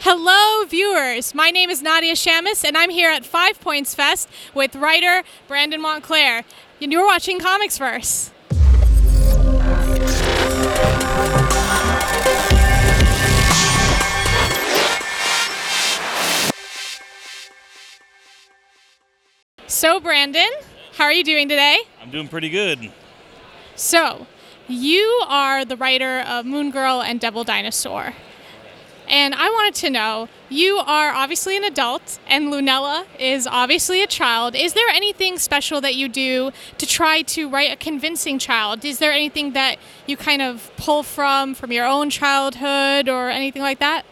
Hello, viewers. My name is Nadia Shamus, and I'm here at Five Points Fest with writer Brandon Montclare. And you're watching Comics Verse. So, Brandon, how are you doing today? I'm doing pretty good. So, you are the writer of Moon Girl and Devil Dinosaur. And I wanted to know you are obviously an adult, and Lunella is obviously a child. Is there anything special that you do to try to write a convincing child? Is there anything that you kind of pull from from your own childhood or anything like that?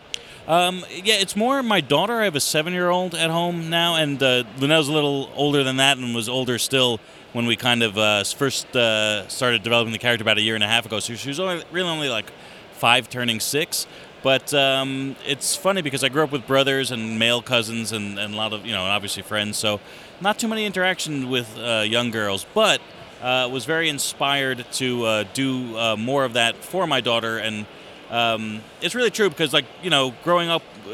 Um, yeah, it's more my daughter. I have a seven-year-old at home now, and uh, Lunella's a little older than that, and was older still when we kind of uh, first uh, started developing the character about a year and a half ago. So she was only, really only like five, turning six. But um, it's funny because I grew up with brothers and male cousins and, and a lot of, you know, obviously friends. So not too many interaction with uh, young girls, but uh, was very inspired to uh, do uh, more of that for my daughter. And um, it's really true because, like, you know, growing up uh,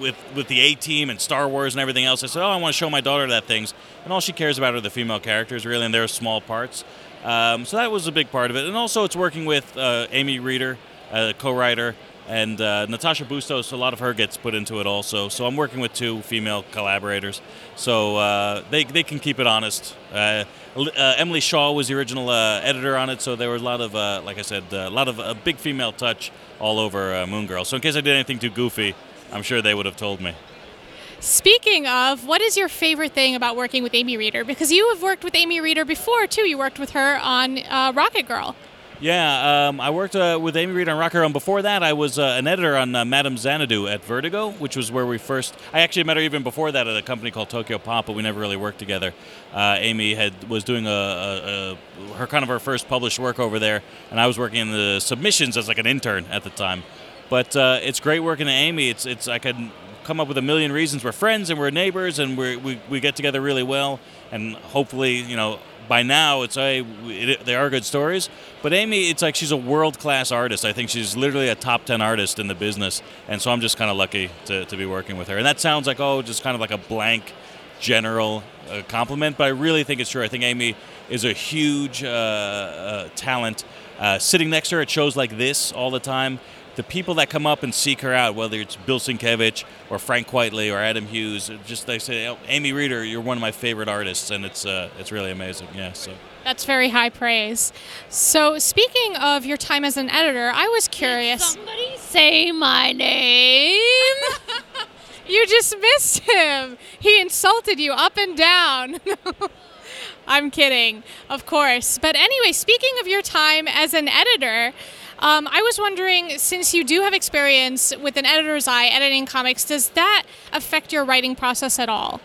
with with the A Team and Star Wars and everything else, I said, oh, I want to show my daughter that things. And all she cares about are the female characters, really, and their small parts. Um, so that was a big part of it. And also, it's working with uh, Amy Reeder, a co-writer and uh, Natasha Bustos, a lot of her gets put into it also. So I'm working with two female collaborators, so uh, they, they can keep it honest. Uh, uh Emily Shaw was the original uh, editor on it, so there was a lot of, uh, like I said, a lot of a big female touch all over Moon Girl. So in case I did anything too goofy, I'm sure they would have told me. Speaking of, what is your favorite thing about working with Amy Reeder? Because you have worked with Amy Reeder before too. You worked with her on Rocket Girl. Yeah, um, I worked uh, with Amy Reed on Rocker, and before that, I was uh, an editor on uh, Madame Xanadu at Vertigo, which was where we first. I actually met her even before that at a company called Tokyopop, but we never really worked together. Uh, Amy had was doing a, a, a, her kind of her first published work over there, and I was working in the submissions as like an intern at the time. But uh, it's great working with Amy. It's it's I can come up with a million reasons. We're friends and we're neighbors, and we we we get together really well, and hopefully, you know by now it's a it, they are good stories. But amy it's like she's a world-class artist. I think she's literally a top 10 artist in the business. And so i'm just kind of lucky to, to be working with her. And that sounds like oh just kind of like a blank general uh, compliment. But i really think it's true. I think amy is a huge uh, uh, talent. Uh, sitting next to her at shows like this all the time the people that come up and seek her out, whether it's Bill Sienkiewicz or Frank Quitely or Adam Hughes, just they say, oh, Amy Reeder, you're one of my favorite artists, and it's uh, it's really amazing. Yeah, so. That's very high praise. So, speaking of your time as an editor, I was curious. Did somebody say my name? you just missed him. He insulted you up and down. I'm kidding, of course. But anyway, speaking of your time as an editor, um, I was wondering, since you do have experience with an editor's eye editing comics, does that affect your writing process at all?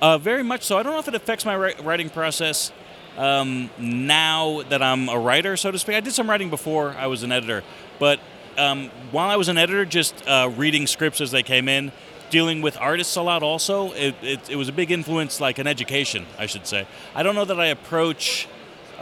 Uh, very much so. I don't know if it affects my writing process um, now that I'm a writer, so to speak. I did some writing before I was an editor, but um, while I was an editor, just uh, reading scripts as they came in, dealing with artists a lot also, it, it, it was a big influence, like an education, I should say. I don't know that I approach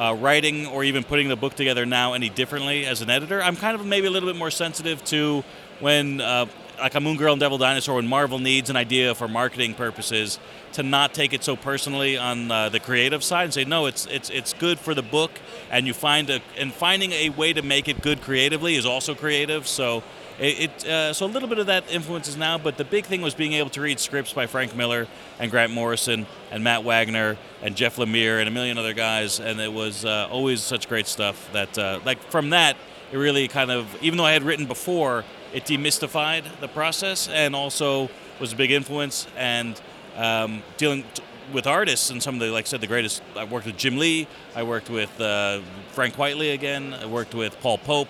uh, writing or even putting the book together now any differently as an editor. I'm kind of maybe a little bit more sensitive to when, uh, like a Moon Girl and Devil Dinosaur, when Marvel needs an idea for marketing purposes, to not take it so personally on uh, the creative side and say no, it's it's it's good for the book, and you find a and finding a way to make it good creatively is also creative. So it, it uh, so a little bit of that influences now, but the big thing was being able to read scripts by Frank Miller and Grant Morrison and Matt Wagner and Jeff Lemire and a million other guys, and it was uh, always such great stuff that uh, like from that it really kind of even though I had written before, it demystified the process and also was a big influence and um, dealing. T- with artists and some of the, like I said, the greatest. I worked with Jim Lee. I worked with uh, Frank Quitely again. I worked with Paul Pope.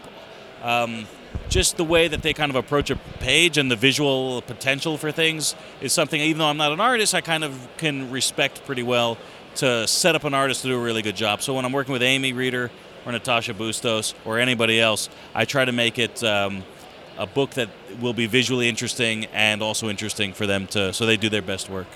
Um, just the way that they kind of approach a page and the visual potential for things is something, even though I'm not an artist, I kind of can respect pretty well to set up an artist to do a really good job. So when I'm working with Amy Reeder or Natasha Bustos or anybody else, I try to make it um, a book that will be visually interesting and also interesting for them to, so they do their best work.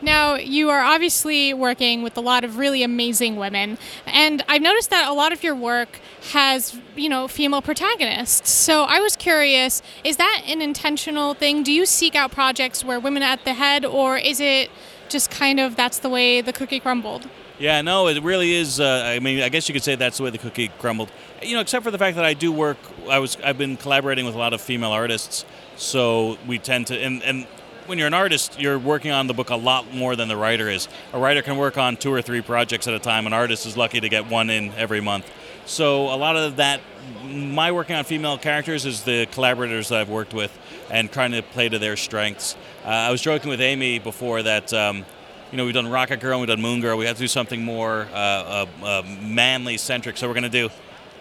Now, you are obviously working with a lot of really amazing women, and I've noticed that a lot of your work has, you know, female protagonists. So I was curious, is that an intentional thing? Do you seek out projects where women are at the head, or is it just kind of that's the way the cookie crumbled? Yeah, no, it really is. Uh, I mean, I guess you could say that's the way the cookie crumbled. You know, except for the fact that I do work. I was I've been collaborating with a lot of female artists, so we tend to and and when you're an artist, you're working on the book a lot more than the writer is. A writer can work on two or three projects at a time. An artist is lucky to get one in every month. So a lot of that, my working on female characters is the collaborators that I've worked with and trying to play to their strengths. Uh, I was joking with Amy before that. Um, you know, we've done Rocket Girl, we've done Moon Girl. We have to do something more uh, uh, uh manly centric. So we're going to do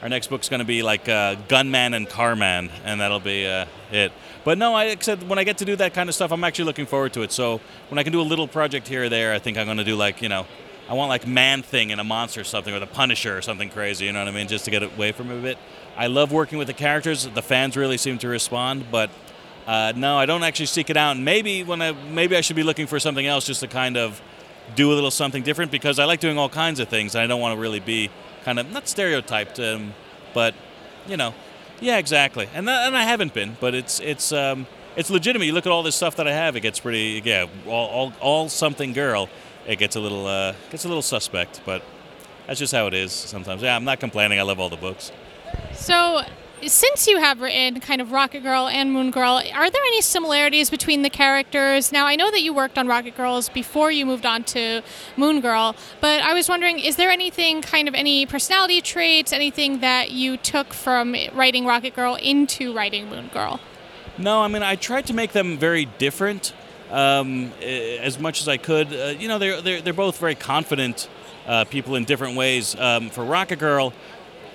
our next book's going to be like uh, Gunman and Carman, and that'll be uh, it. But no, I said when I get to do that kind of stuff, I'm actually looking forward to it. So when I can do a little project here or there, I think I'm going to do like you know, I want like Man Thing and a monster or something, or the Punisher or something crazy. You know what I mean? Just to get away from it a bit. I love working with the characters. The fans really seem to respond, but. Uh, no, I don't actually seek it out. And maybe when I maybe I should be looking for something else, just to kind of do a little something different because I like doing all kinds of things. And I don't want to really be kind of not stereotyped, um, but you know, yeah, exactly. And and I haven't been, but it's it's um, it's legitimate. You look at all this stuff that I have; it gets pretty yeah, all all, all something girl. It gets a little uh, gets a little suspect, but that's just how it is sometimes. Yeah, I'm not complaining. I love all the books. So since you have written kind of Rocket Girl and Moon Girl, are there any similarities between the characters? Now, I know that you worked on Rocket Girls before you moved on to Moon Girl, but I was wondering is there anything, kind of any personality traits, anything that you took from writing Rocket Girl into writing Moon Girl? No, I mean, I tried to make them very different um, as much as I could. Uh, you know, they're, they're, they're both very confident uh, people in different ways. Um, for Rocket Girl,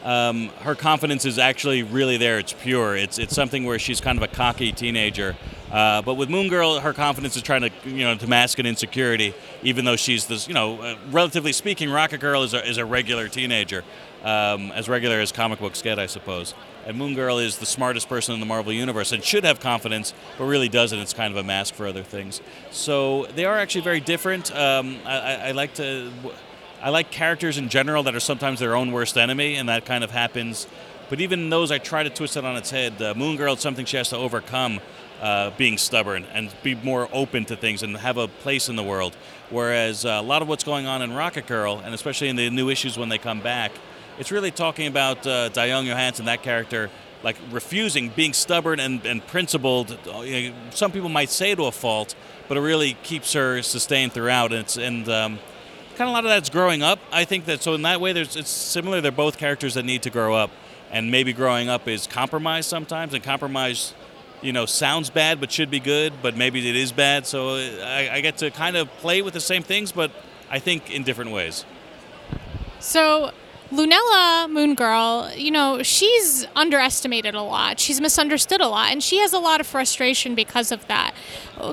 um, her confidence is actually really there. It's pure. It's it's something where she's kind of a cocky teenager. Uh, but with Moon Girl, her confidence is trying to you know to mask an insecurity, even though she's this you know uh, relatively speaking, Rocket Girl is a, is a regular teenager, um, as regular as comic books get, I suppose. And Moon Girl is the smartest person in the Marvel universe and should have confidence, but really doesn't. It's kind of a mask for other things. So they are actually very different. Um, I, I like to. I like characters in general that are sometimes their own worst enemy, and that kind of happens. But even those, I try to twist it on its head. Uh, Moon Girl is something she has to overcome, uh, being stubborn and be more open to things and have a place in the world. Whereas uh, a lot of what's going on in Rocket Girl, and especially in the new issues when they come back, it's really talking about uh, DaYoung Johansson, that character, like refusing, being stubborn and, and principled. You know, some people might say to a fault, but it really keeps her sustained throughout. And, it's, and um, kind of a lot of that's growing up. I think that so in that way, there's it's similar. They're both characters that need to grow up, and maybe growing up is compromise sometimes, and compromise, you know, sounds bad but should be good, but maybe it is bad. So I, I get to kind of play with the same things, but I think in different ways. So Lunella Moon Girl, you know, she's underestimated a lot. She's misunderstood a lot, and she has a lot of frustration because of that.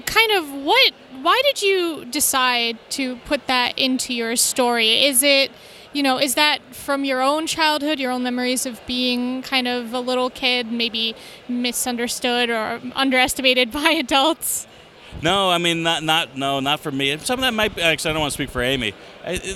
Kind of what why did you decide to put that into your story? Is it you know, is that from your own childhood, your own memories of being kind of a little kid, maybe misunderstood or underestimated by adults? No, I mean not not no not for me. Some of that might be. I don't want to speak for Amy.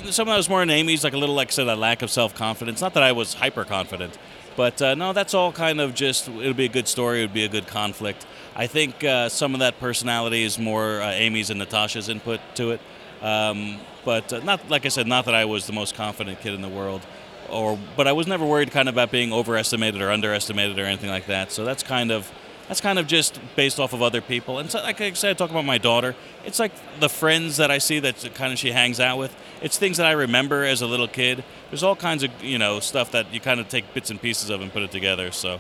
Some of that was more in Amy's, like a little like I said, a lack of self confidence. Not that I was hyper confident, but uh, no, that's all kind of just. It would be a good story. It would be a good conflict. I think uh, some of that personality is more uh, Amy's and Natasha's input to it. Um, but uh, not like I said, not that I was the most confident kid in the world, or but I was never worried kind of about being overestimated or underestimated or anything like that. So that's kind of that's kind of just based off of other people. And so, like I said, I talk about my daughter. It's like the friends that I see that kind of she hangs out with. It's things that I remember as a little kid. There's all kinds of you know stuff that you kind of take bits and pieces of and put it together. So.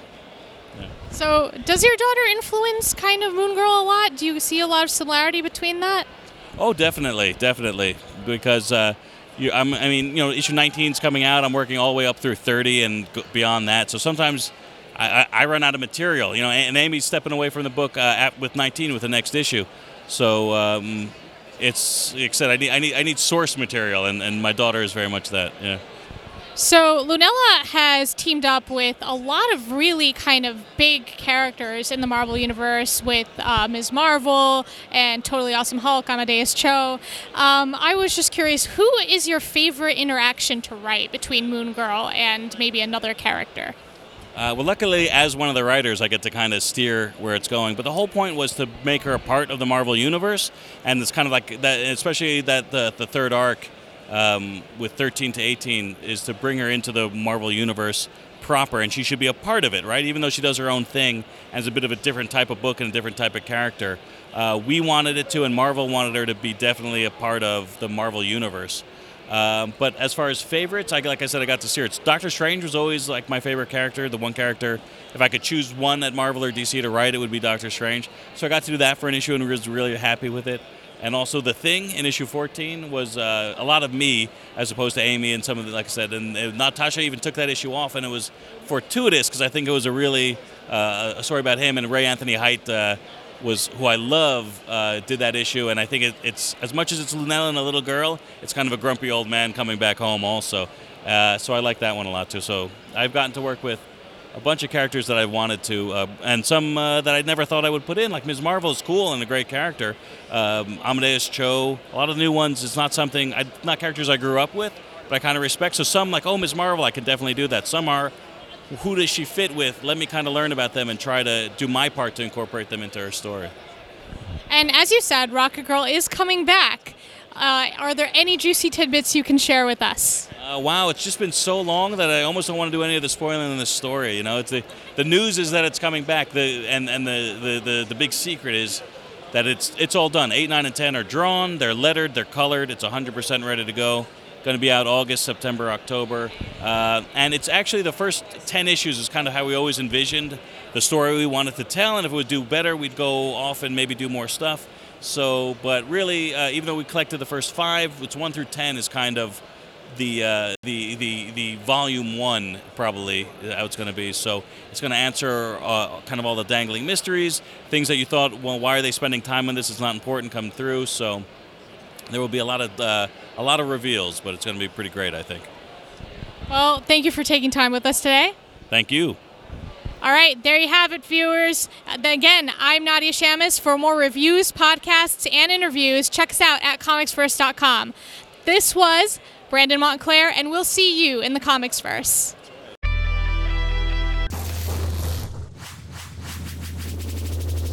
Yeah. So, does your daughter influence kind of Moon Girl a lot? Do you see a lot of similarity between that? Oh, definitely, definitely. Because uh, you, i mean, you know, issue 19 is coming out. I'm working all the way up through 30 and beyond that. So sometimes I, I, run out of material, you know, and Amy's stepping away from the book uh, at, with 19 with the next issue. So um, it's like I said, I need, I need I need source material, and, and my daughter is very much that. Yeah. So Lunella has teamed up with a lot of really kind of big characters in the Marvel universe, with uh, Ms. Marvel and Totally Awesome Hulk, Amadeus Cho. Um, I was just curious, who is your favorite interaction to write between Moon Girl and maybe another character? Uh, well, luckily, as one of the writers, I get to kind of steer where it's going. But the whole point was to make her a part of the Marvel universe, and it's kind of like that, especially that the, the third arc um, with 13 to 18 is to bring her into the Marvel universe proper, and she should be a part of it, right? Even though she does her own thing as a bit of a different type of book and a different type of character, uh, we wanted it to, and Marvel wanted her to be definitely a part of the Marvel universe. Um, but as far as favorites, I, like I said, I got to see it. Doctor Strange was always like my favorite character. The one character, if I could choose one at Marvel or DC to write, it would be Doctor Strange. So I got to do that for an issue and was really happy with it and also the thing in issue 14 was uh, a lot of me as opposed to Amy and some of the like I said, and, and Natasha even took that issue off, and it was fortuitous because I think it was a really uh, a story about him and Ray Anthony Height. Uh, was who I love uh, did that issue, and I think it, it's as much as it's Lunella and a little girl, it's kind of a grumpy old man coming back home also. Uh, so I like that one a lot too. So I've gotten to work with a bunch of characters that I wanted to, uh, and some uh, that I never thought I would put in. Like Ms. Marvel is cool and a great character. Um, Amadeus Cho, a lot of the new ones. It's not something, I, not characters I grew up with, but I kind of respect. So some like, oh, Ms. Marvel, I can definitely do that. Some are, who does she fit with? Let me kind of learn about them and try to do my part to incorporate them into her story. And as you said, Rocket Girl is coming back. Uh, are there any juicy tidbits you can share with us? Uh, wow, it's just been so long that I almost don't want to do any of the spoiling in the story. You know, it's the the news is that it's coming back. The and and the the, the, the big secret is that it's it's all done. Eight, nine, and ten are drawn. They're lettered. They're colored. It's 100% ready to go. Going to be out August, September, October, uh, and it's actually the first 10 issues is kind of how we always envisioned the story we wanted to tell. And if it would do better, we'd go off and maybe do more stuff. So, but really, uh, even though we collected the first five, it's one through ten is kind of the uh, the the the volume one probably how it's going to be. So it's going to answer uh, kind of all the dangling mysteries, things that you thought, well, why are they spending time on this? It's not important. Come through. So there will be a lot of uh, a lot of reveals, but it's going to be pretty great, I think. Well, thank you for taking time with us today. Thank you. All right, there you have it, viewers. Uh, again, I'm Nadia Shamus. For more reviews, podcasts, and interviews, check us out at comicsverse.com. This was Brandon Montclare, and we'll see you in the Comicsverse.